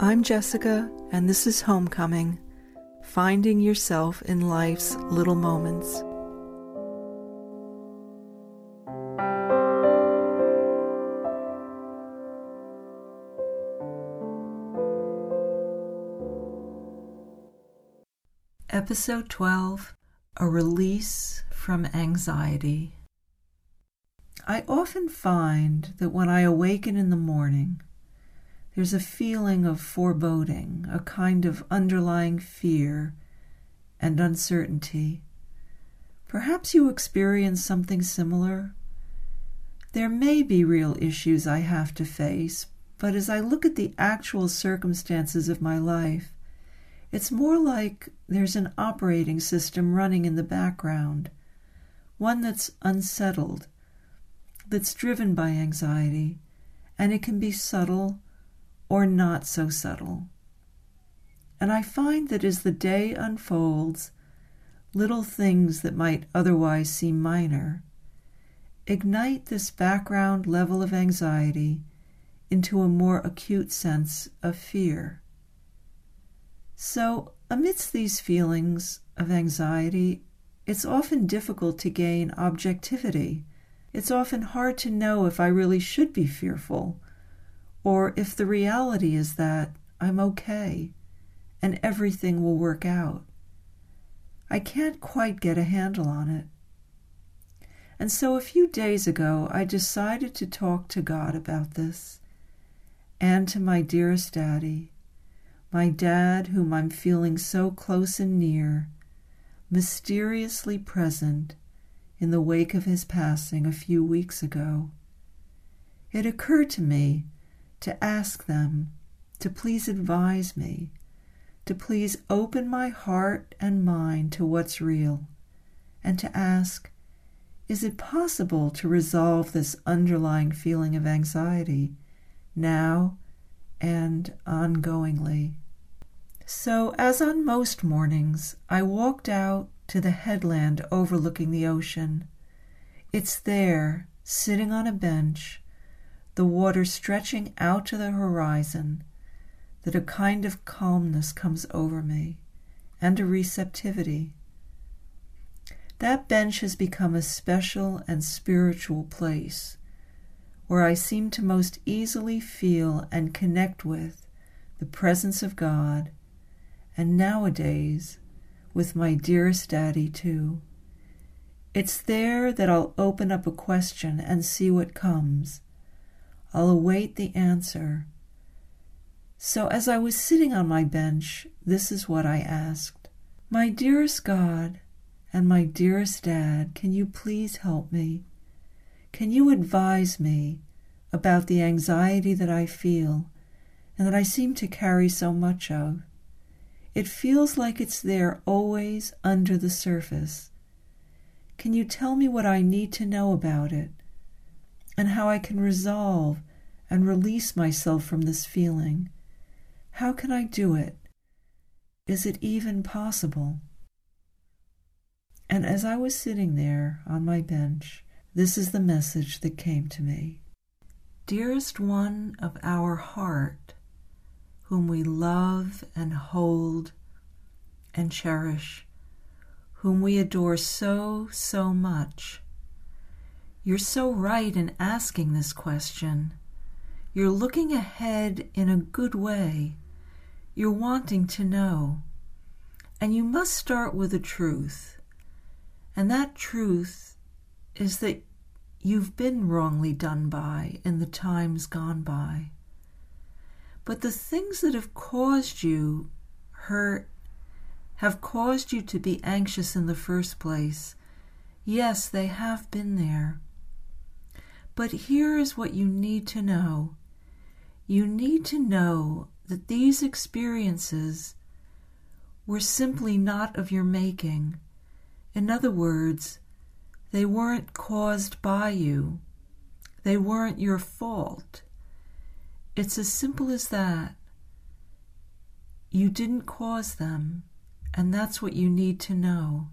I'm Jessica, and this is Homecoming Finding Yourself in Life's Little Moments. Episode 12 A Release from Anxiety. I often find that when I awaken in the morning, there's a feeling of foreboding, a kind of underlying fear and uncertainty. Perhaps you experience something similar. There may be real issues I have to face, but as I look at the actual circumstances of my life, it's more like there's an operating system running in the background, one that's unsettled, that's driven by anxiety, and it can be subtle or not so subtle. And I find that as the day unfolds, little things that might otherwise seem minor ignite this background level of anxiety into a more acute sense of fear. So, amidst these feelings of anxiety, it's often difficult to gain objectivity. It's often hard to know if I really should be fearful or if the reality is that I'm okay and everything will work out. I can't quite get a handle on it. And so a few days ago, I decided to talk to God about this and to my dearest daddy, my dad, whom I'm feeling so close and near, mysteriously present in the wake of his passing a few weeks ago. It occurred to me to ask them to please advise me, to please open my heart and mind to what's real, and to ask, is it possible to resolve this underlying feeling of anxiety now and ongoingly? So, as on most mornings, I walked out to the headland overlooking the ocean. It's there, sitting on a bench, the water stretching out to the horizon, that a kind of calmness comes over me and a receptivity. That bench has become a special and spiritual place where I seem to most easily feel and connect with the presence of God, and nowadays with my dearest daddy, too. It's there that I'll open up a question and see what comes I'll await the answer. So as I was sitting on my bench, this is what I asked My dearest God and my dearest Dad, can you please help me? Can you advise me about the anxiety that I feel and that I seem to carry so much of? It feels like it's there always under the surface. Can you tell me what I need to know about it? And how I can resolve and release myself from this feeling. How can I do it? Is it even possible? And as I was sitting there on my bench, this is the message that came to me Dearest one of our heart, whom we love and hold and cherish, whom we adore so, so much you're so right in asking this question. You're looking ahead in a good way. You're wanting to know. And you must start with a truth. And that truth is that you've been wrongly done by in the times gone by. But the things that have caused you hurt, have caused you to be anxious in the first place, yes, they have been there. But here is what you need to know you need to know that these experiences were simply not of your making. In other words, they weren't caused by you, they weren't your fault. It's as simple as that. You didn't cause them, and that's what you need to know.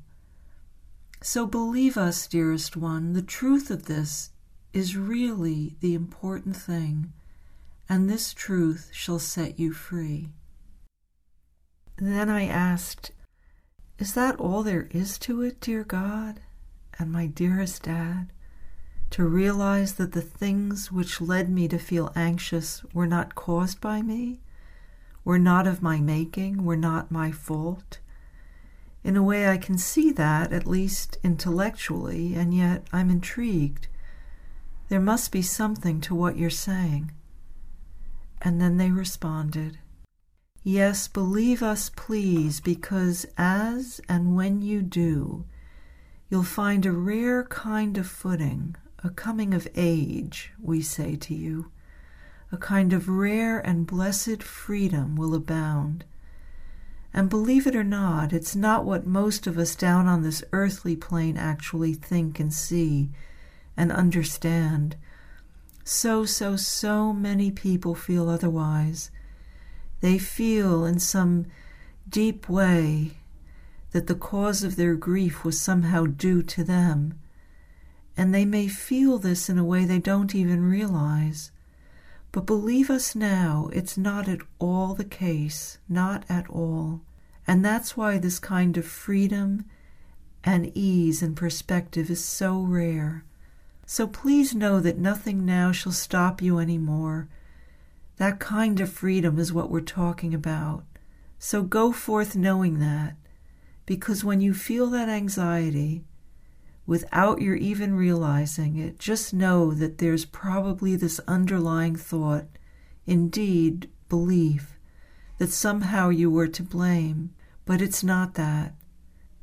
So believe us, dearest one, the truth of this is really the important thing, and this truth shall set you free. Then I asked, Is that all there is to it, dear God, and my dearest Dad? To realize that the things which led me to feel anxious were not caused by me, were not of my making, were not my fault? In a way, I can see that, at least intellectually, and yet I'm intrigued. There must be something to what you're saying. And then they responded, Yes, believe us, please, because as and when you do, you'll find a rare kind of footing, a coming of age, we say to you. A kind of rare and blessed freedom will abound. And believe it or not, it's not what most of us down on this earthly plane actually think and see and understand. So, so, so many people feel otherwise. They feel in some deep way that the cause of their grief was somehow due to them. And they may feel this in a way they don't even realize. But believe us now, it's not at all the case, not at all. And that's why this kind of freedom and ease and perspective is so rare. So please know that nothing now shall stop you any more. That kind of freedom is what we're talking about. So go forth knowing that, because when you feel that anxiety, without your even realizing it, just know that there's probably this underlying thought, indeed, belief, that somehow you were to blame, but it's not that.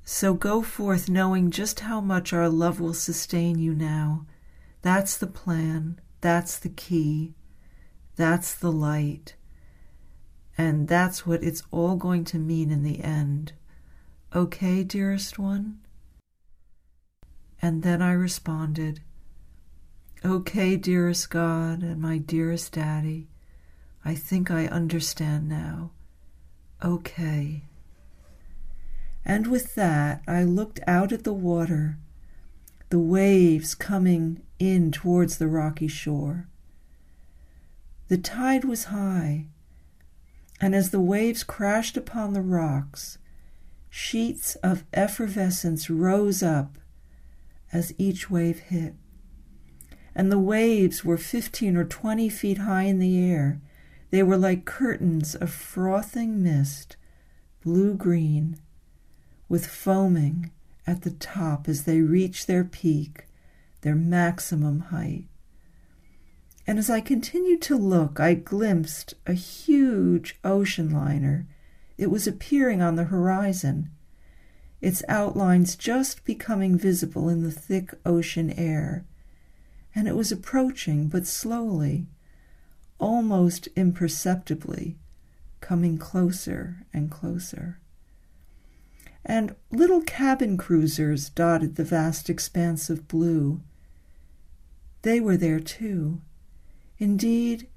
So go forth knowing just how much our love will sustain you now, that's the plan. That's the key. That's the light. And that's what it's all going to mean in the end. Okay, dearest one? And then I responded, Okay, dearest God and my dearest Daddy, I think I understand now. Okay. And with that, I looked out at the water, the waves coming in towards the rocky shore. The tide was high, and as the waves crashed upon the rocks, sheets of effervescence rose up as each wave hit. And the waves were fifteen or twenty feet high in the air. They were like curtains of frothing mist, blue green, with foaming at the top as they reached their peak their maximum height. And as I continued to look, I glimpsed a huge ocean liner. It was appearing on the horizon, its outlines just becoming visible in the thick ocean air. And it was approaching, but slowly, almost imperceptibly, coming closer and closer. And little cabin cruisers dotted the vast expanse of blue they were there too. Indeed,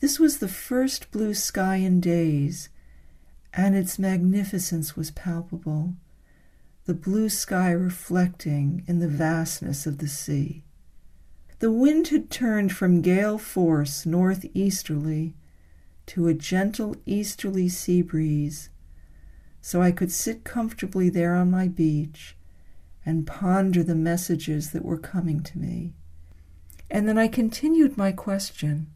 this was the first blue sky in days, and its magnificence was palpable, the blue sky reflecting in the vastness of the sea. The wind had turned from gale force northeasterly to a gentle easterly sea breeze, so I could sit comfortably there on my beach and ponder the messages that were coming to me. And then I continued my question.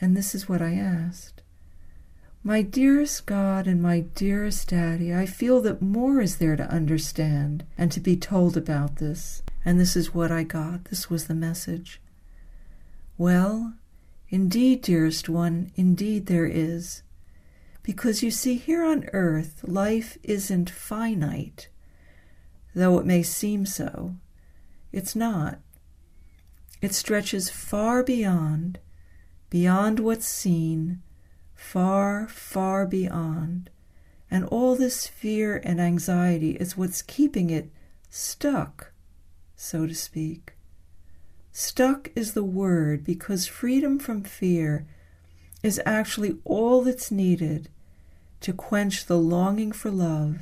And this is what I asked My dearest God and my dearest Daddy, I feel that more is there to understand and to be told about this. And this is what I got. This was the message. Well, indeed, dearest one, indeed there is. Because you see, here on earth, life isn't finite, though it may seem so. It's not. It stretches far beyond, beyond what's seen, far, far beyond. And all this fear and anxiety is what's keeping it stuck, so to speak. Stuck is the word because freedom from fear is actually all that's needed to quench the longing for love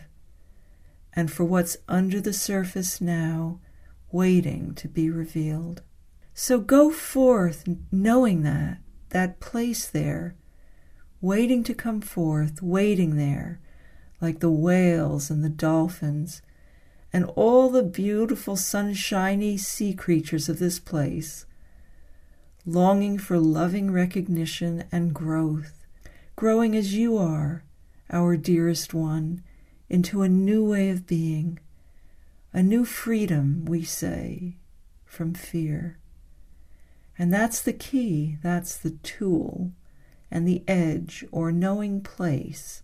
and for what's under the surface now, waiting to be revealed. So go forth knowing that, that place there, waiting to come forth, waiting there, like the whales and the dolphins, and all the beautiful sunshiny sea creatures of this place, longing for loving recognition and growth, growing as you are, our dearest one, into a new way of being, a new freedom, we say, from fear. And that's the key, that's the tool, and the edge or knowing place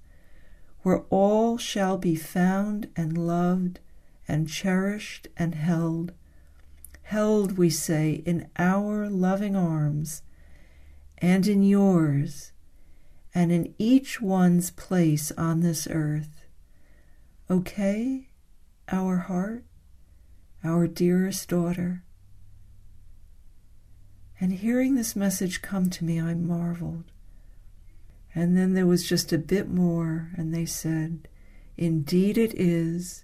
where all shall be found and loved and cherished and held, held, we say, in our loving arms, and in yours, and in each one's place on this earth. Okay, our heart, our dearest daughter? And hearing this message come to me, I marveled. And then there was just a bit more, and they said, Indeed it is.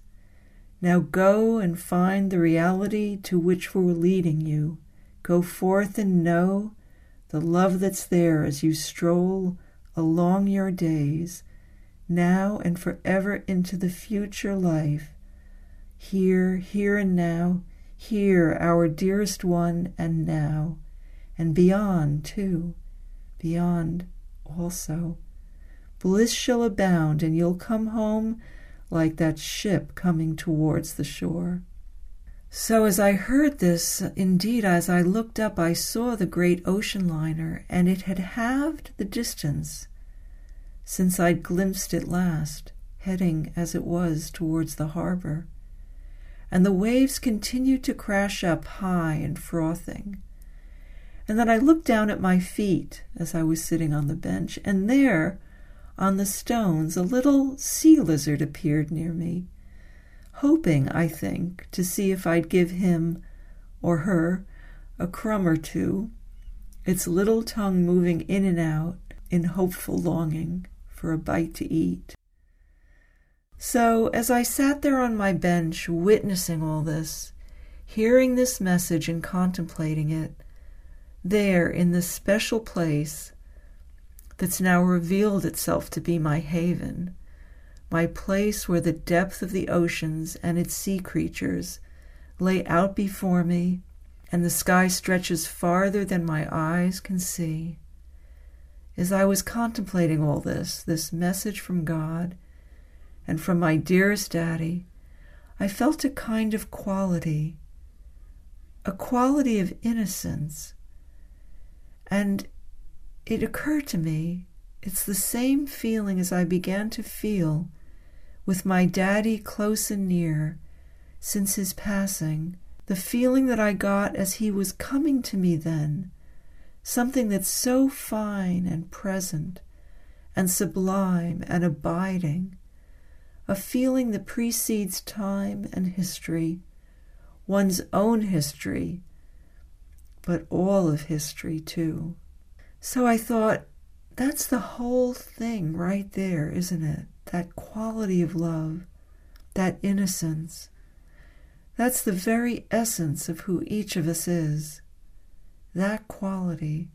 Now go and find the reality to which we're leading you. Go forth and know the love that's there as you stroll along your days, now and forever into the future life. Here, here and now, here, our dearest one, and now, and beyond, too, beyond also. Bliss shall abound, and you'll come home like that ship coming towards the shore. So, as I heard this, indeed, as I looked up, I saw the great ocean liner, and it had halved the distance since I'd glimpsed it last, heading as it was towards the harbor. And the waves continued to crash up high and frothing. And then I looked down at my feet as I was sitting on the bench, and there, on the stones, a little sea lizard appeared near me, hoping, I think, to see if I'd give him or her a crumb or two, its little tongue moving in and out in hopeful longing for a bite to eat. So, as I sat there on my bench, witnessing all this, hearing this message and contemplating it, there in this special place that's now revealed itself to be my haven, my place where the depth of the oceans and its sea creatures lay out before me, and the sky stretches farther than my eyes can see. As I was contemplating all this, this message from God and from my dearest daddy, I felt a kind of quality, a quality of innocence. And it occurred to me it's the same feeling as I began to feel with my daddy close and near since his passing, the feeling that I got as he was coming to me then, something that's so fine and present and sublime and abiding, a feeling that precedes time and history, one's own history, but all of history too. So I thought, that's the whole thing right there, isn't it? That quality of love, that innocence. That's the very essence of who each of us is. That quality.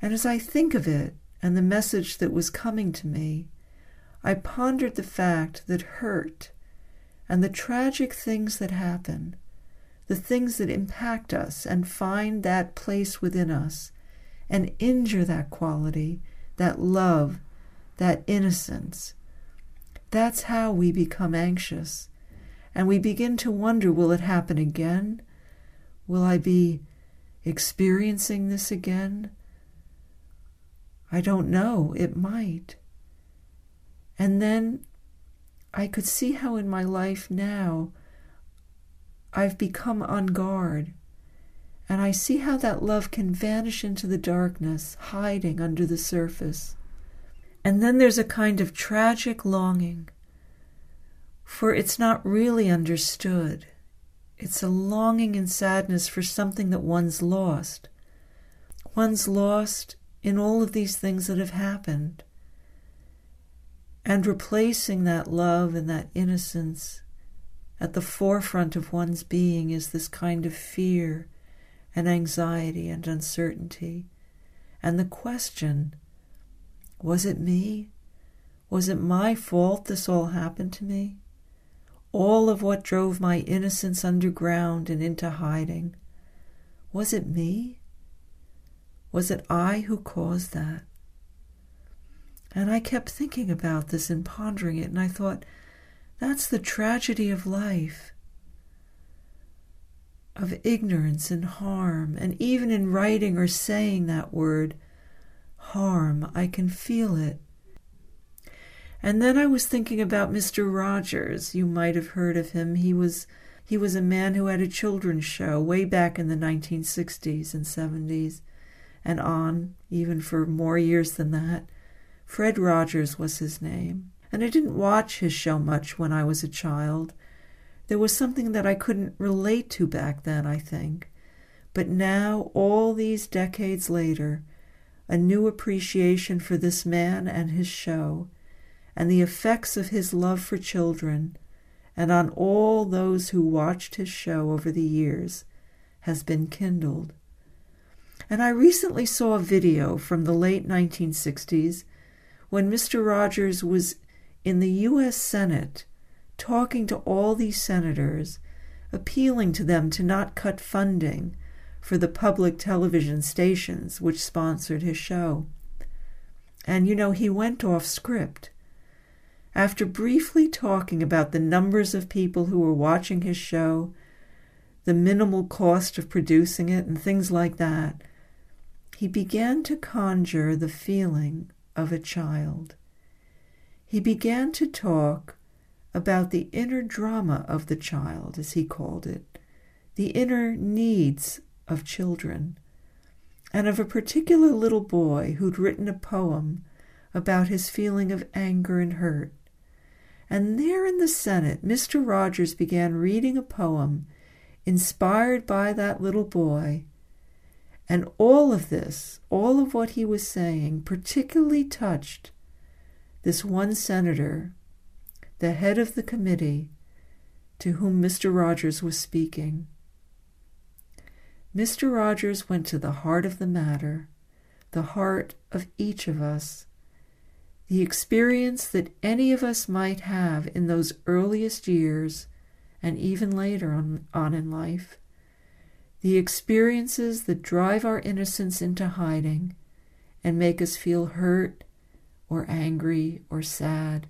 And as I think of it and the message that was coming to me, I pondered the fact that hurt and the tragic things that happen, the things that impact us and find that place within us, and injure that quality, that love, that innocence. That's how we become anxious. And we begin to wonder will it happen again? Will I be experiencing this again? I don't know. It might. And then I could see how in my life now I've become on guard and I see how that love can vanish into the darkness, hiding under the surface. And then there's a kind of tragic longing, for it's not really understood. It's a longing and sadness for something that one's lost. One's lost in all of these things that have happened. And replacing that love and that innocence at the forefront of one's being is this kind of fear and anxiety and uncertainty And the question was it me? Was it my fault this all happened to me? All of what drove my innocence underground and into hiding. Was it me? Was it I who caused that? And I kept thinking about this and pondering it, and I thought, that's the tragedy of life of ignorance and harm, and even in writing or saying that word, harm, I can feel it. And then I was thinking about Mr. Rogers. You might have heard of him. He was he was a man who had a children's show way back in the 1960s and 70s and on, even for more years than that. Fred Rogers was his name. And I didn't watch his show much when I was a child. There was something that I couldn't relate to back then, I think. But now, all these decades later, a new appreciation for this man and his show, and the effects of his love for children, and on all those who watched his show over the years, has been kindled. And I recently saw a video from the late 1960s when Mr. Rogers was in the U.S. Senate talking to all these senators, appealing to them to not cut funding for the public television stations which sponsored his show. And you know, he went off script. After briefly talking about the numbers of people who were watching his show, the minimal cost of producing it, and things like that, he began to conjure the feeling of a child. He began to talk about the inner drama of the child, as he called it, the inner needs of children, and of a particular little boy who'd written a poem about his feeling of anger and hurt. And there in the Senate, Mr. Rogers began reading a poem inspired by that little boy. And all of this, all of what he was saying, particularly touched this one senator the head of the committee to whom Mr. Rogers was speaking. Mr. Rogers went to the heart of the matter, the heart of each of us, the experience that any of us might have in those earliest years and even later on, on in life, the experiences that drive our innocence into hiding and make us feel hurt or angry or sad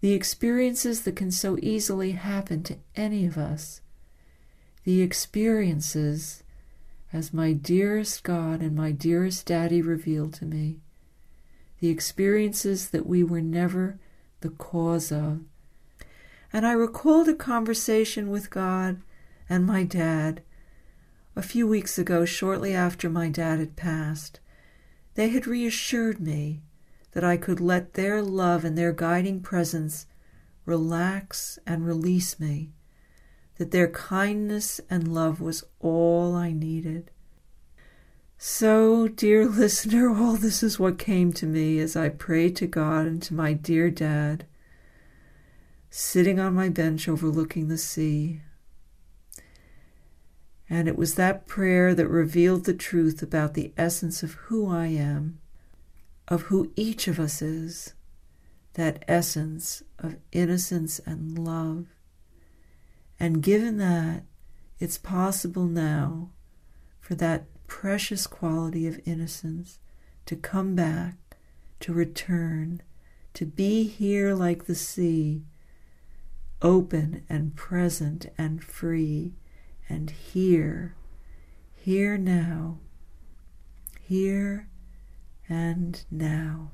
the experiences that can so easily happen to any of us, the experiences, as my dearest God and my dearest Daddy revealed to me, the experiences that we were never the cause of. And I recalled a conversation with God and my dad a few weeks ago, shortly after my dad had passed. They had reassured me that I could let their love and their guiding presence relax and release me, that their kindness and love was all I needed. So, dear listener, all this is what came to me as I prayed to God and to my dear dad, sitting on my bench overlooking the sea. And it was that prayer that revealed the truth about the essence of who I am of who each of us is, that essence of innocence and love. And given that, it's possible now for that precious quality of innocence to come back, to return, to be here like the sea, open and present and free, and here, here now, here and now.